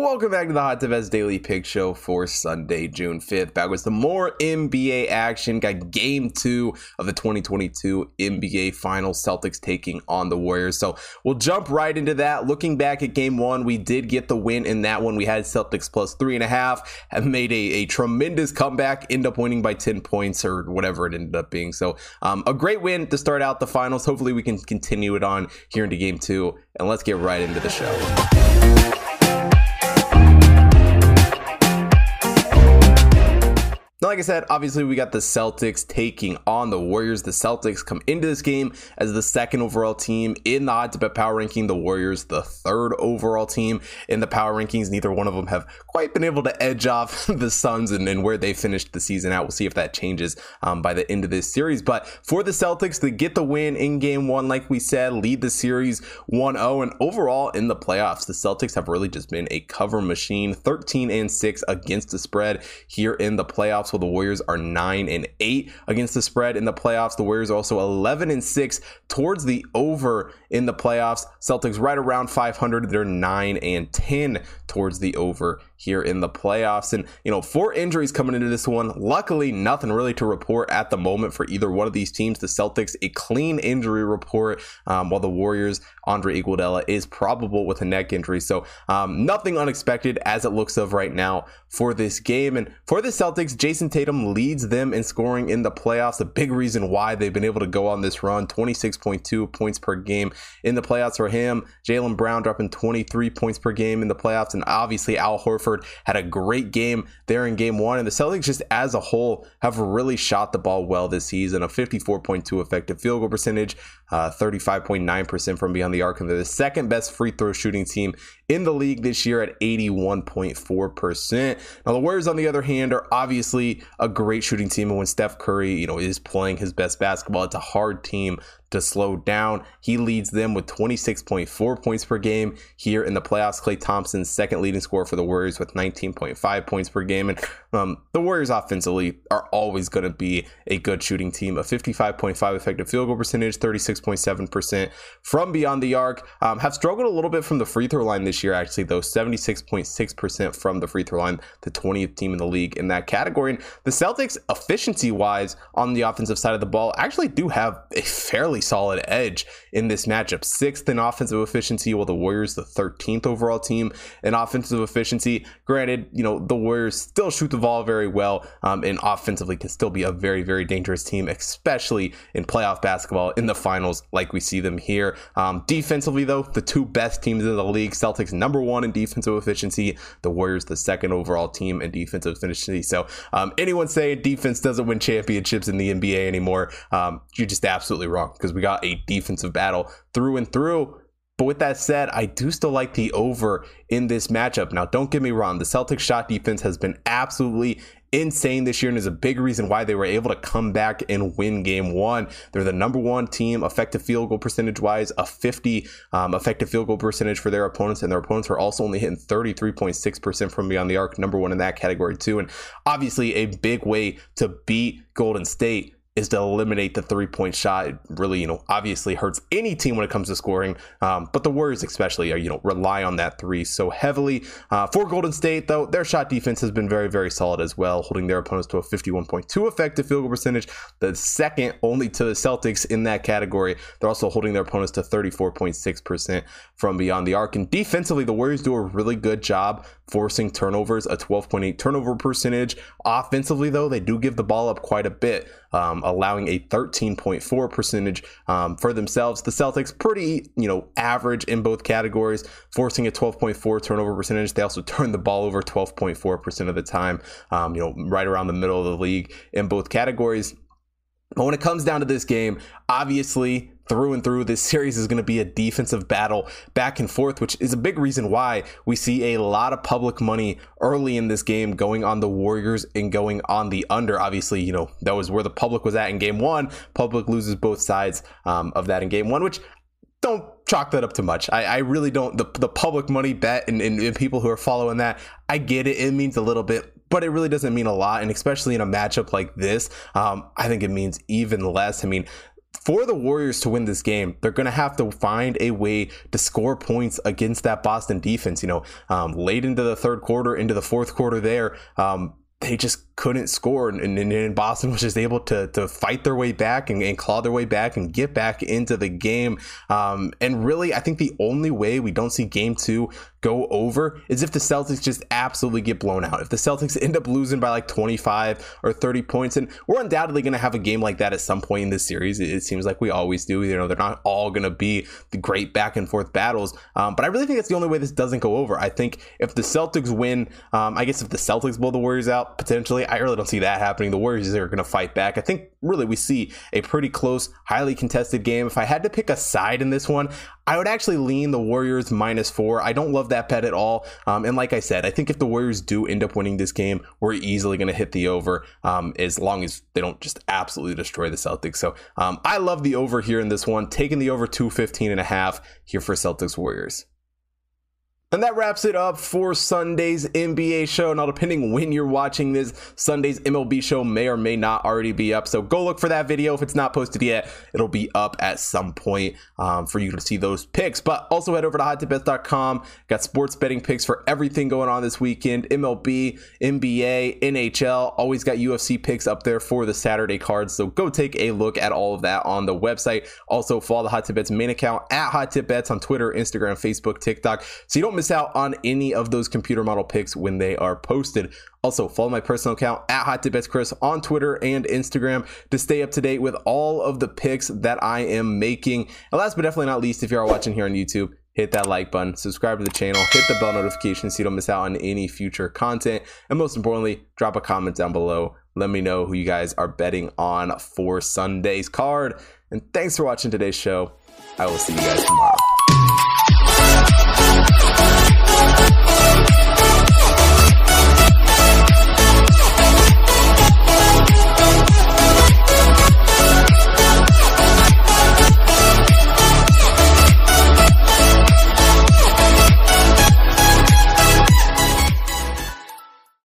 Welcome back to the Hot Tip Bets Daily Pick Show for Sunday, June 5th. Back with some more NBA action. Got game two of the 2022 NBA Finals. Celtics taking on the Warriors. So we'll jump right into that. Looking back at game one, we did get the win in that one. We had Celtics plus three and a half, have made a, a tremendous comeback, end up winning by 10 points or whatever it ended up being. So um, a great win to start out the finals. Hopefully we can continue it on here into game two. And let's get right into the show. Like I said, obviously we got the Celtics taking on the Warriors. The Celtics come into this game as the second overall team in the odds bet power ranking. The Warriors, the third overall team in the power rankings. Neither one of them have quite been able to edge off the Suns and, and where they finished the season out. We'll see if that changes um, by the end of this series. But for the Celtics to get the win in game one, like we said, lead the series 1 0. And overall in the playoffs, the Celtics have really just been a cover machine 13 and 6 against the spread here in the playoffs the Warriors are 9 and 8 against the spread in the playoffs. The Warriors are also 11 and 6 towards the over in the playoffs. Celtics right around 500. They're 9 and 10 towards the over here in the playoffs. And, you know, four injuries coming into this one. Luckily, nothing really to report at the moment for either one of these teams. The Celtics, a clean injury report, um, while the Warriors, Andre Iguodala is probable with a neck injury. So um, nothing unexpected as it looks of right now for this game. And for the Celtics, Jayson Tatum leads them in scoring in the playoffs. A big reason why they've been able to go on this run 26.2 points per game in the playoffs for him. Jaylen Brown dropping 23 points per game in the playoffs. And obviously, Al Horford had a great game there in game one. And the Celtics, just as a whole, have really shot the ball well this season. A 54.2 effective field goal percentage, uh, 35.9% from beyond the arc. And they're the second best free throw shooting team in the league this year at 81.4%. Now, the Warriors, on the other hand, are obviously a great shooting team. And when Steph Curry, you know, is playing his best basketball, it's a hard team to slow down. He leads them with 26.4 points per game here in the playoffs. Klay Thompson's second leading scorer for the Warriors with 19.5 points per game. And um, the Warriors offensively are always going to be a good shooting team. A 55.5 effective field goal percentage, 36.7% from beyond the arc. Um, have struggled a little bit from the free throw line this year, actually, though 76.6% from the free throw line, the 20th team in the league in that category. And the Celtics, efficiency wise, on the offensive side of the ball, actually do have a fairly really solid edge in this matchup. Sixth in offensive efficiency, while the Warriors the 13th overall team in offensive efficiency. Granted, you know the Warriors still shoot the ball very well, um, and offensively can still be a very very dangerous team, especially in playoff basketball in the finals, like we see them here. Um, defensively, though, the two best teams in the league: Celtics number one in defensive efficiency, the Warriors the second overall team in defensive efficiency. So um, anyone saying defense doesn't win championships in the NBA anymore, um, you're just absolutely wrong because we got a defensive battle through and through. But with that said, I do still like the over in this matchup. Now, don't get me wrong, the Celtics shot defense has been absolutely insane this year and is a big reason why they were able to come back and win game one. They're the number one team effective field goal percentage wise, a 50 um, effective field goal percentage for their opponents, and their opponents are also only hitting 33.6% from beyond the arc, number one in that category too. And obviously, a big way to beat Golden State is to eliminate the three point shot. It really, you know, obviously hurts any team when it comes to scoring. Um, but the Warriors, especially, are, you know, rely on that three so heavily. Uh, for Golden State, though, their shot defense has been very, very solid as well, holding their opponents to a 51.2 effective field goal percentage, the second only to the Celtics in that category. They're also holding their opponents to 34.6% from beyond the arc. And defensively, the Warriors do a really good job forcing turnovers, a 12.8 turnover percentage. Offensively, though, they do give the ball up quite a bit, um, allowing a 13.4 percentage um, for themselves. The Celtics, pretty, you know, average in both categories, forcing a 12.4 turnover percentage. They also turn the ball over 12.4% of the time, um, you know, right around the middle of the league in both categories. But when it comes down to this game, obviously through and through, this series is going to be a defensive battle back and forth, which is a big reason why we see a lot of public money early in this game going on the Warriors and going on the under. Obviously, you know, that was where the public was at in game one. Public loses both sides um, of that in game one, which don't chalk that up too much. I, I really don't. The, the public money bet and, and, and people who are following that, I get it. It means a little bit, but it really doesn't mean a lot. And especially in a matchup like this, um, I think it means even less. I mean, for the Warriors to win this game, they're going to have to find a way to score points against that Boston defense. You know, um, late into the third quarter, into the fourth quarter, there, um, they just couldn't score, and, and, and, Boston was just able to to fight their way back and, and, claw their way back and get back into the game. Um, and really, I think the only way we don't see Game Two go over is if the Celtics just absolutely get blown out. If the Celtics end up losing by like 25 or 30 points, and we're undoubtedly going to have a game like that at some point in this series. It, it, seems like we always do. You know, they're not all going to be the great back and forth battles, um, but I really think that's the only way this doesn't go over. I think if the Celtics win, um, I guess if the Celtics blow the Warriors out potentially, I really don't see that happening. The Warriors are going to fight back. I think really we see a pretty close, highly contested game. If I had to pick a side in this one, I would actually lean the Warriors minus four. I don't love that bet at all. Um, and like I said, I think if the Warriors do end up winning this game, we're easily going to hit the over um, as long as they don't just absolutely destroy the Celtics. So um, I love the over here in this one, taking the over 215 and a half here for Celtics Warriors. And that wraps it up for Sunday's NBA show. Now, depending when you're watching this, Sunday's MLB show may or may not already be up. So go look for that video. If it's not posted yet, it'll be up at some point um, for you to see those picks. But also head over to hottipbets.com. Got sports betting picks for everything going on this weekend MLB, NBA, NHL. Always got UFC picks up there for the Saturday cards. So go take a look at all of that on the website. Also, follow the Hot Tip Bets main account at Hot Tip Bets on Twitter, Instagram, Facebook, TikTok. So you don't miss out on any of those computer model picks when they are posted. Also, follow my personal account at Hot Bets Chris on Twitter and Instagram to stay up to date with all of the picks that I am making. And last but definitely not least, if you are watching here on YouTube, hit that like button, subscribe to the channel, hit the bell notification so you don't miss out on any future content. And most importantly, drop a comment down below. Let me know who you guys are betting on for Sunday's card. And thanks for watching today's show. I will see you guys tomorrow.